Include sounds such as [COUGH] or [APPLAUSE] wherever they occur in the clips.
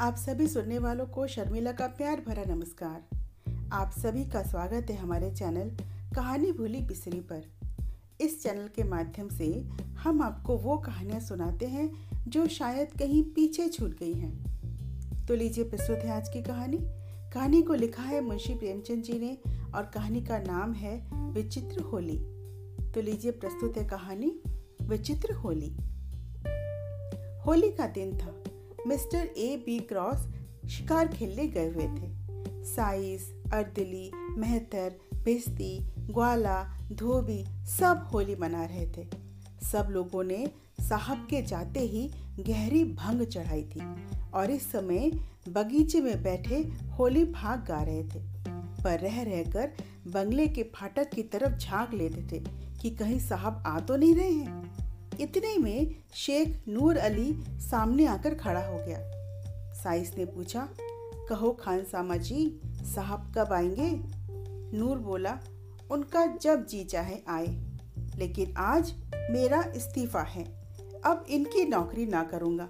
आप सभी सुनने वालों को शर्मिला का प्यार भरा नमस्कार। आप सभी का स्वागत है हमारे चैनल कहानी भूली बिसरी पर। इस चैनल के माध्यम से हम आपको वो कहानियाँ सुनाते हैं जो शायद कहीं पीछे छूट गई हैं। तो लीजिए प्रस्तुत है आज की कहानी। कहानी को लिखा है मुंशी प्रेमचंद जी ने और कहानी का नाम है विचित्र होली। तो लीजिए प्रस्तुत है कहानी विचित्र होली। होली का दिन था। मिस्टर ए बी क्रॉस शिकार खेलने गए हुए थे। साइस, अर्दली, मेहतर, बेस्ती, ग्वाला, धोबी सब होली मना रहे थे। सब लोगों ने साहब के जाते ही गहरी भंग चढ़ाई थी और इस समय बगीचे में बैठे होली भाग गा रहे थे। पर रह रहकर बंगले के फाटक की तरफ़ झाँक लेते थे कि कहीं साहब आ तो नहीं रहे हैं। इतने में शेख नूर अली सामने आकर खड़ा हो गया। साइस ने पूछा, कहो खान सामा जी, साहब कब आएँगे? नूर बोला, उनका जब जी चाहे आए, लेकिन आज मेरा इस्तीफा है। अब इनकी नौकरी ना करूँगा।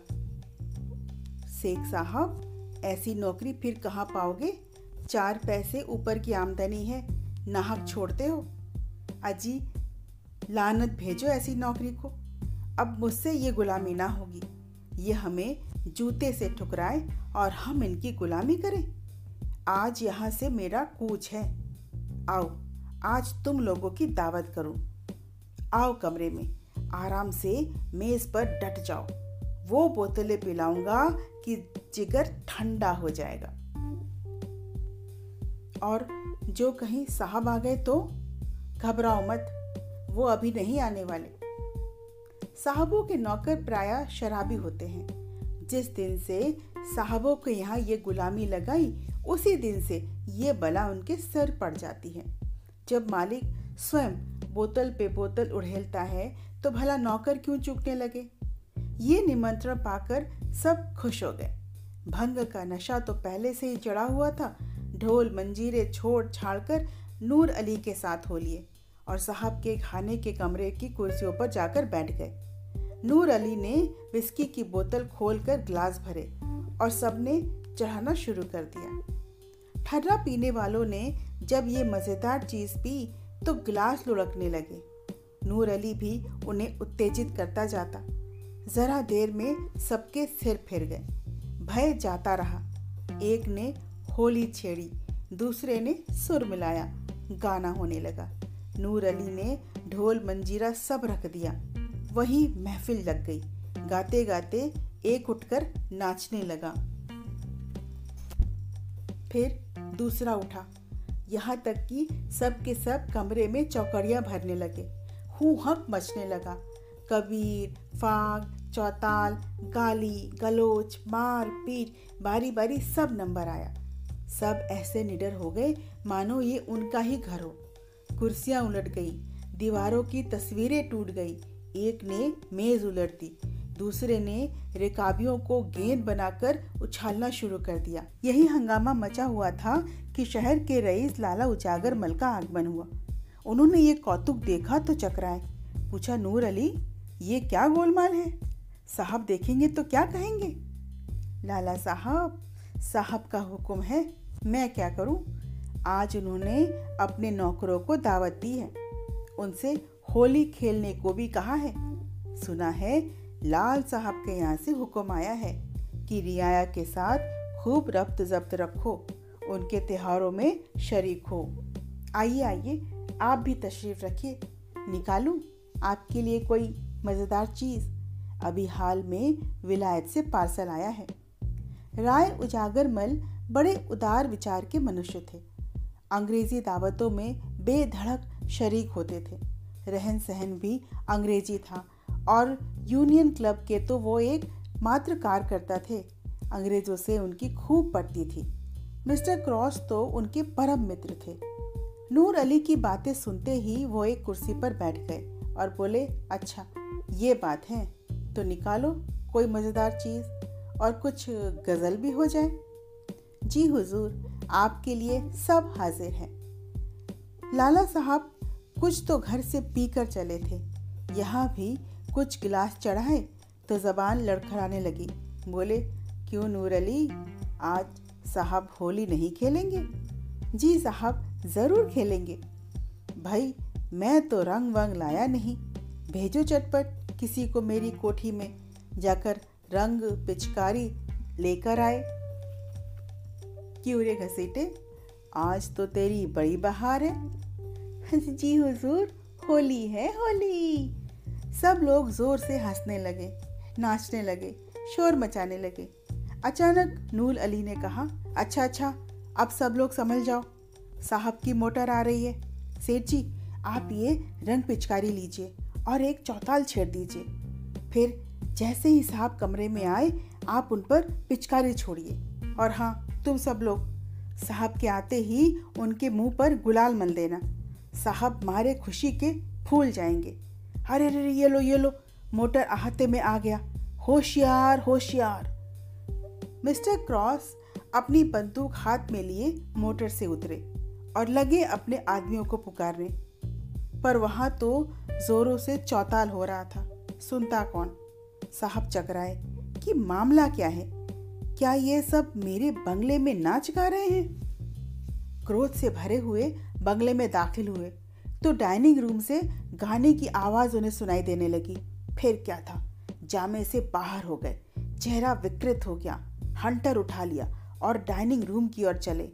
शेख साहब, ऐसी नौकरी फिर कहाँ पाओगे? चार पैसे ऊपर की आमदनी है, नाहक छोड़ते हो? अजी, लानत भेजो ऐसी नौकरी को। अब मुझसे ये गुलामी ना होगी। ये हमें जूते से ठुकराए और हम इनकी गुलामी करें। आज यहाँ से मेरा कूच है। आओ, आज तुम लोगों की दावत करूँ। आओ कमरे में, आराम से मेज पर डट जाओ। वो बोतलें पिलाऊँगा कि जिगर ठंडा हो जाएगा। और जो कहीं साहब आ गए तो? घबराओ मत, वो अभी नहीं आने वाले। साहबों के नौकर प्राय शराबी होते हैं। जिस दिन से साहबों के यहाँ ये गुलामी लगाई, उसी दिन से ये बला उनके सर पड़ जाती है। जब मालिक स्वयं बोतल पे बोतल उड़ेलता है तो भला नौकर क्यों चूकने लगे? ये निमंत्रण पाकर सब खुश हो गए। भंग का नशा तो पहले से ही चढ़ा हुआ था। ढोल मंजीरे छोड़ छाड़ कर नूर अली के साथ हो लिए। और साहब के खाने के कमरे की कुर्सियों पर जाकर बैठ गए। नूर अली ने विस्की की बोतल खोलकर ग्लास भरे और सबने चढ़ाना शुरू कर दिया। ठर्रा पीने वालों ने जब ये मज़ेदार चीज़ पी तो गिलास लुढ़कने लगे। नूर अली भी उन्हें उत्तेजित करता जाता। जरा देर में सबके सिर फिर गए। भय जाता रहा। एक ने होली छेड़ी, दूसरे ने सुर मिलाया। गाना होने लगा। नूर अली ने ढोल मंजीरा सब रख दिया। वही महफिल लग गई। गाते गाते एक उठकर नाचने लगा। फिर दूसरा उठा। यहाँ तक कि सब के सब कमरे में चौकड़ियाँ भरने लगे। हूँ हक मचने लगा। कबीर, फाग, चौताल, गाली, गलोच, मार, पीट, बारी बारी सब नंबर आया। सब ऐसे निडर हो गए, मानो ये उनका ही घर हो। कुर्सियाँ उलट गई, दीवारों की तस्वीरें टूट गई। एक ने मेज उलट दी, दूसरे ने रिकाबियों को गेंद बनाकर उछालना शुरू कर दिया। यही हंगामा मचा हुआ था कि शहर के रईस लाला उजागर मल का आगमन हुआ। उन्होंने ये कौतुक देखा तो चकराए। पूछा, नूर अली, ये क्या गोलमाल है? साहब देखेंगे तो क्या कहेंगे? लाला साहब साहब का हुक्म है, मैं क्या करूँ? आज उन्होंने अपने नौकरों को दावत दी है। उनसे होली खेलने को भी कहा है। सुना है, लाल साहब के यहाँ से हुक्म आया है कि रियाया के साथ खूब रब्त जब्त रखो, उनके त्योहारों में शरीक हो। आइए आइए, आप भी तशरीफ़ रखिए। निकालूं आपके लिए कोई मज़ेदार चीज़? अभी हाल में विलायत से पार्सल आया है। राय उजागरमल बड़े उदार विचार के मनुष्य थे। अंग्रेज़ी दावतों में बेधड़क शरीक होते थे। रहन सहन भी अंग्रेज़ी था और यूनियन क्लब के तो वो एक मात्र कार्यकर्ता थे। अंग्रेज़ों से उनकी खूब पड़ती थी। मिस्टर क्रॉस तो उनके परम मित्र थे। नूर अली की बातें सुनते ही वो एक कुर्सी पर बैठ गए और बोले अच्छा ये बात है तो निकालो कोई मज़ेदार चीज़ और कुछ गज़ल भी हो जाए? जी हुजूर आपके लिए सब हाजिर है। लाला साहब कुछ तो घर से पीकर चले थे। यहाँ भी कुछ गिलास चढ़ाए तो जबान लड़खड़ाने लगी। बोले, क्यों नूर अली आज साहब होली नहीं खेलेंगे? जी साहब, ज़रूर खेलेंगे। भाई, मैं तो रंग वंग लाया नहीं। भेजो चटपट, किसी को मेरी कोठी में। जाकर रंग पिचकारी लेकर आए। क्यों रे घसीटे। आज तो तेरी बड़ी बहार है। [LAUGHS] जी हुजूर, होली है होली। सब लोग ज़ोर से हंसने लगे, नाचने लगे, शोर मचाने लगे। अचानक नूल अली ने कहा अच्छा अच्छा अब सब लोग समझ जाओ। साहब की मोटर आ रही है। सेठ जी, आप ये रंग पिचकारी लीजिए और एक चौताल छेड़ दीजिए। फिर जैसे ही साहब कमरे में आए, आप उन पर पिचकारी छोड़िए। और हाँ तुम सब लोग। साहब के आते ही उनके मुँह पर गुलाल मल देना। साहब मारे खुशी के फूल जाएँगे। अरे अरे ये लो ये लो। मोटर आहते में आ गया। होशियार होशियार। मिस्टर क्रॉस अपनी बंदूक हाथ में लिए मोटर से उतरे और लगे अपने आदमियों को पुकारने। पर वहाँ तो जोरों से चौताल हो रहा था। सुनता कौन? साहब चकराए कि मामला क्या है? क्या ये सब मेरे बंगले में नाच गा रहे हैं? क्रोध से भरे हुए बंगले में दाखिल हुए तो डाइनिंग रूम से गाने की आवाज़ उन्हें सुनाई देने लगी। फिर क्या था? जामे से बाहर हो गए। चेहरा विकृत हो गया। हंटर उठा लिया और डाइनिंग रूम की ओर चले।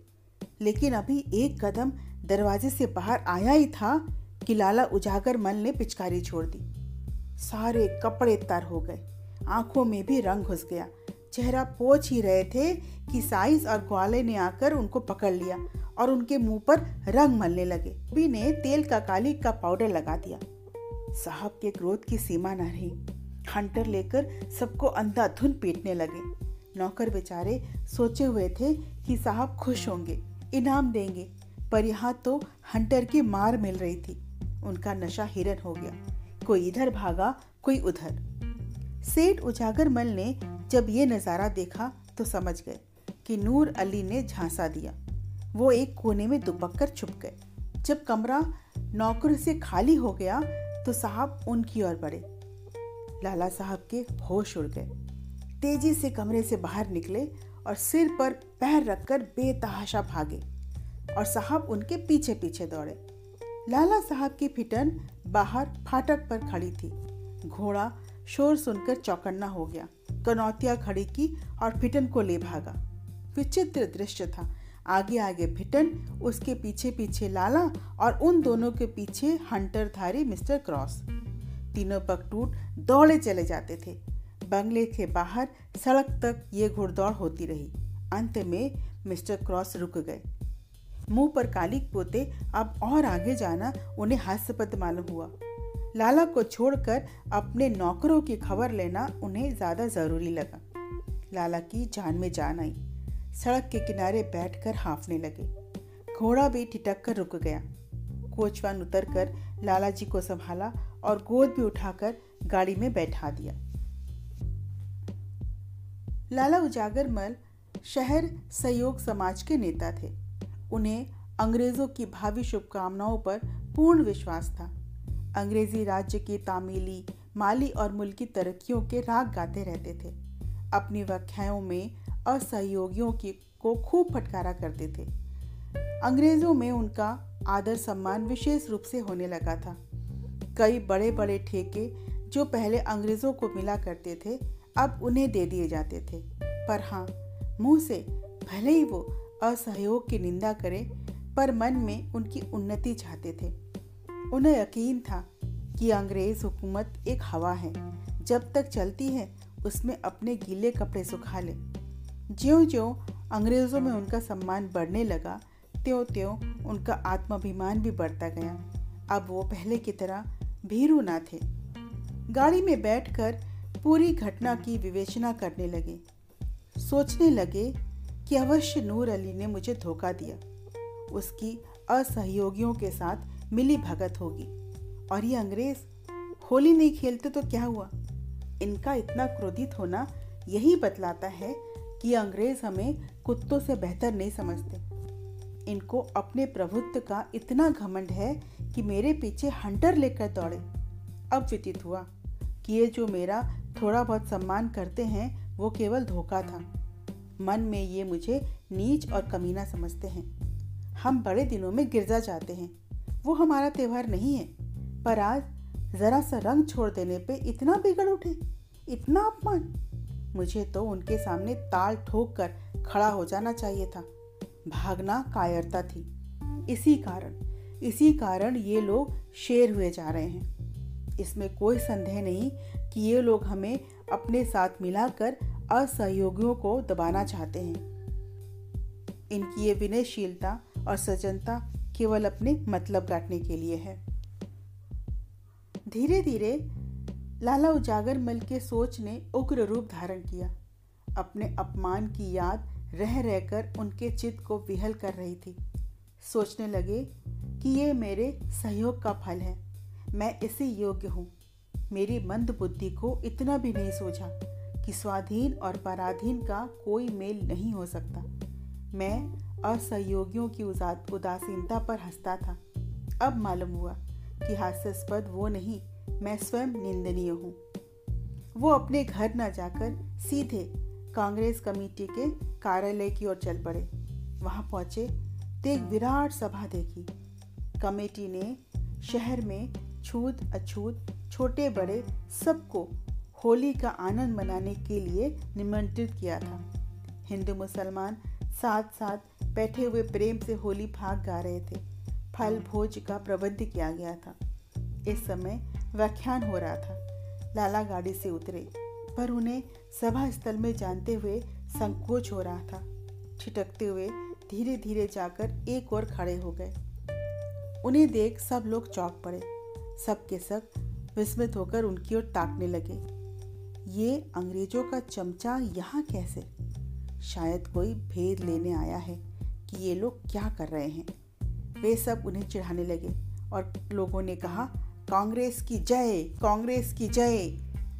लेकिन अभी एक कदम दरवाजे से बाहर आया ही था कि लाला उजागर मल ने पिचकारी छोड़ दी। सारे कपड़े तर हो गए। आँखों में भी रंग घुस गया। चेहरा पोछ ही रहे थे कि साइज़ और ग्वाले ने आकर उनको पकड़ लिया और उनके मुँह पर रंग मलने लगे। भी ने तेल का काली का पाउडर लगा दिया। साहब के क्रोध की सीमा न रही। हंटर लेकर सबको अंधाधुन पीटने लगे। नौकर बेचारे सोचे हुए थे कि साहब खुश होंगे, इनाम देंगे, पर यहाँ तो हंटर की मार मिल रही थी। उनका नशा हिरन हो गया। कोई इधर भागा, कोई उधर। सेठ उजागर मल ने जब ये नज़ारा देखा तो समझ गए कि नूर अली ने झांसा दिया। वो एक कोने में दुबक कर छुप गए। जब कमरा नौकर से खाली हो गया तो साहब उनकी ओर बढ़े। लाला साहब के होश उड़ गए। तेज़ी से कमरे से बाहर निकले और सिर पर पैर रखकर बेतहाशा भागे और साहब उनके पीछे पीछे दौड़े। लाला साहब की फिटन बाहर फाटक पर खड़ी थी। घोड़ा शोर सुनकर चौकन्ना हो गया। कनौतिया खड़ी की और फिटन को ले भागा। विचित्र दृश्य था। आगे आगे फिटन, उसके पीछे पीछे लाला और उन दोनों के पीछे हंटर धारी मिस्टर क्रॉस। तीनों पकटूट दौड़े चले जाते थे। बंगले के बाहर सड़क तक ये घुड़दौड़ होती रही। अंत में मिस्टर क्रॉस रुक गए। मुँह पर कालिक पोते अब और आगे जाना उन्हें हास्यपद मालूम हुआ। लाला को छोड़कर अपने नौकरों की खबर लेना उन्हें ज़्यादा ज़रूरी लगा। लाला की जान में जान आई। सड़क के किनारे बैठकर हाँफने लगे। घोड़ा भी ठिटक कर रुक गया। कोचवान उतरकर लाला जी को संभाला और गोद भी उठाकर गाड़ी में बैठा दिया। लाला उजागर मल शहर सहयोग समाज के नेता थे। उन्हें अंग्रेज़ों की भावी शुभकामनाओं पर पूर्ण विश्वास था। अंग्रेज़ी राज्य की तामीली, माली और मुल्की तरक्कियों के राग गाते रहते थे। अपनी व्याख्याओं में असहयोगियों की, को खूब फटकारा करते थे। अंग्रेज़ों में उनका आदर सम्मान विशेष रूप से होने लगा था। कई बड़े बड़े ठेके जो पहले अंग्रेज़ों को मिला करते थे, अब उन्हें दे दिए जाते थे। पर हाँ मुँह से भले ही वो असहयोग की निंदा करें, पर मन में उनकी उन्नति चाहते थे। उन्हें यकीन था कि अंग्रेज़ हुकूमत एक हवा है। जब तक चलती है, उसमें अपने गीले कपड़े सुखा ले। ज्यो ज्यो अंग्रेज़ों में उनका सम्मान बढ़ने लगा त्यों त्यों उनका आत्माभिमान भी बढ़ता गया। अब वो पहले की तरह भीरू ना थे। गाड़ी में बैठकर पूरी घटना की विवेचना करने लगे। सोचने लगे कि अवश्य नूर अली ने मुझे धोखा दिया। उसकी असहयोगियों के साथ मिली भगत होगी। और ये अंग्रेज़ होली नहीं खेलते तो क्या हुआ? इनका इतना क्रोधित होना यही बतलाता है कि अंग्रेज़ हमें कुत्तों से बेहतर नहीं समझते। इनको अपने प्रभुत्व का इतना घमंड है कि मेरे पीछे हंटर लेकर दौड़े। अब व्यतीत हुआ कि ये जो मेरा थोड़ा बहुत सम्मान करते हैं, वो केवल धोखा था। मन में ये मुझे नीच और कमीना समझते हैं। हम बड़े दिनों में गिरजा जाते हैं। वो हमारा त्यौहार नहीं है। पर आज ज़रा सा रंग छोड़ देने पे इतना बिगड़ उठे, इतना अपमान। मुझे तो उनके सामने ताल ठोक कर खड़ा हो जाना चाहिए था। भागना कायरता थी। इसी कारण इसी कारण ये लोग शेर हुए जा रहे हैं। इसमें कोई संदेह नहीं कि ये लोग हमें अपने साथ मिलाकर असहयोगियों को दबाना चाहते हैं। इनकी ये विनयशीलता और सजनता केवल अपने मतलब काटने के लिए है। धीरे धीरे लाला उजागर मल के सोच ने उग्र रूप धारण किया। अपने अपमान की याद रह रहकर उनके चित्त को विहल कर रही थी। सोचने लगे कि ये मेरे सहयोग का फल है। मैं इसे योग्य हूँ। मेरी मंद बुद्धि को इतना भी नहीं सोचा कि स्वाधीन और पराधीन का कोई मेल नहीं हो सकता। मैं असहयोगियों की उदासीनता पर हंसता था। अब मालूम हुआ कि हास्यास्पद वो नहीं, मैं स्वयं निंदनीय हूँ। वो अपने घर न जाकर सीधे कांग्रेस कमेटी के कार्यालय की ओर चल पड़े। वहाँ पहुँचे तो एक विराट सभा देखी। कमेटी ने शहर में छूत अछूत छोटे बड़े सबको होली का आनंद मनाने के लिए निमंत्रित किया था। हिंदू, मुसलमान साथ साथ बैठे हुए प्रेम से होली भाग गा रहे थे। फल, भोज का प्रबंध किया गया था। इस समय व्याख्यान हो रहा था। लाला गाड़ी से उतरे, पर उन्हें सभा स्थल में जानते हुए संकोच हो रहा था। छिटकते हुए धीरे धीरे जाकर एक और खड़े हो गए। उन्हें देख सब लोग चौक पड़े। सब के सब विस्मित होकर उनकी ओर ताकने लगे। ये अंग्रेज़ों का चमचा यहाँ कैसे? शायद कोई भेद लेने आया है। कि ये लोग क्या कर रहे हैं। वे सब उन्हें चिढ़ाने लगे और लोगों ने कहा, कांग्रेस की जय, कांग्रेस की जय।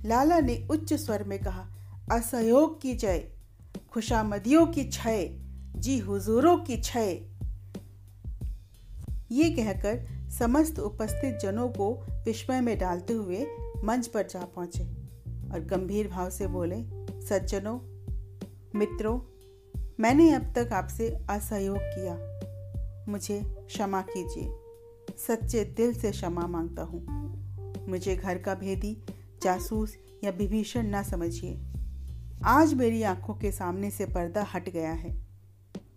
लाला ने उच्च स्वर में कहा, असहयोग की जय, खुशामदियों की छय जी हुजूरों की छय ये कहकर समस्त उपस्थित जनों को विस्मय में डालते हुए मंच पर जा पहुँचे और गंभीर भाव से बोले, सज्जनों, मित्रों मैंने अब तक आपसे असहयोग किया। मुझे क्षमा कीजिए। सच्चे दिल से क्षमा माँगता हूँ। मुझे घर का भेदी, जासूस या विभीषण ना समझिए। आज मेरी आँखों के सामने से पर्दा हट गया है।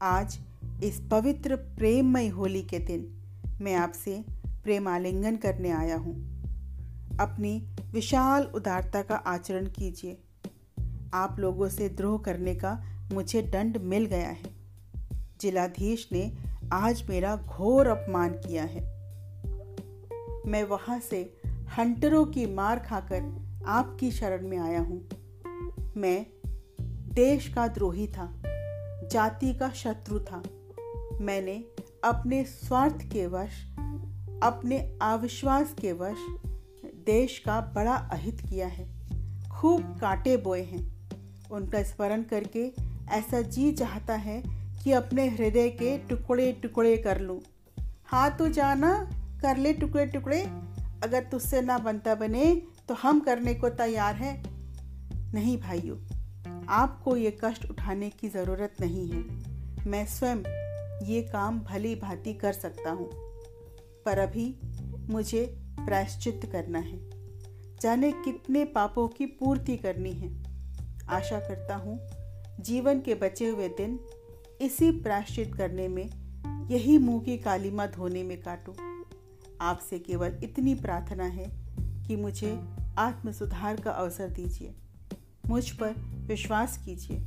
आज इस पवित्र प्रेममय होली के दिन मैं आपसे प्रेम आलिंगन करने आया हूँ। अपनी विशाल उदारता का आचरण कीजिए। आप लोगों से द्रोह करने का मुझे दंड मिल गया है। जिलाधीश ने आज मेरा घोर अपमान किया है। मैं वहाँ से हंटरों की मार खाकर आपकी शरण में आया हूँ। मैं देश का द्रोही था, जाति का शत्रु था। मैंने अपने स्वार्थ के वश, अपने अविश्वास के वश देश का बड़ा अहित किया है। खूब कांटे बोए हैं। उनका स्मरण करके ऐसा जी चाहता है कि अपने हृदय के टुकड़े टुकड़े कर लूँ। हाँ तो जाना, कर ले टुकड़े टुकड़े। अगर तुझसे ना बनता बने तो हम करने को तैयार हैं। नहीं भाइयों, आपको ये कष्ट उठाने की ज़रूरत नहीं है। मैं स्वयं ये काम भली भांति कर सकता हूँ। पर अभी मुझे प्रायश्चित करना है। जाने कितने पापों की पूर्ति करनी है। आशा करता हूँ जीवन के बचे हुए दिन इसी प्राश्चित करने में, यही मुँह की कालीमा धोने में काटूं। आपसे केवल इतनी प्रार्थना है कि मुझे आत्म सुधार का अवसर दीजिए। मुझ पर विश्वास कीजिए।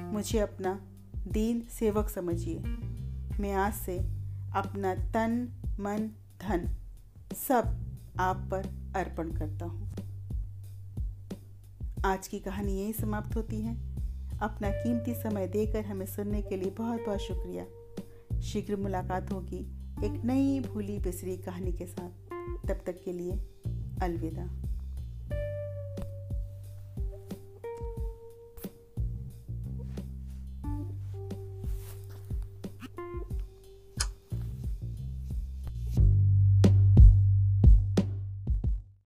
मुझे अपना दीन सेवक समझिए। मैं आज से अपना तन, मन, धन सब आप पर अर्पण करता हूँ। आज की कहानी यही समाप्त होती है। अपना कीमती समय देकर हमें सुनने के लिए बहुत बहुत शुक्रिया। शीघ्र मुलाकात होगी एक नई भूली बिसरी कहानी के साथ। तब तक के लिए अलविदा।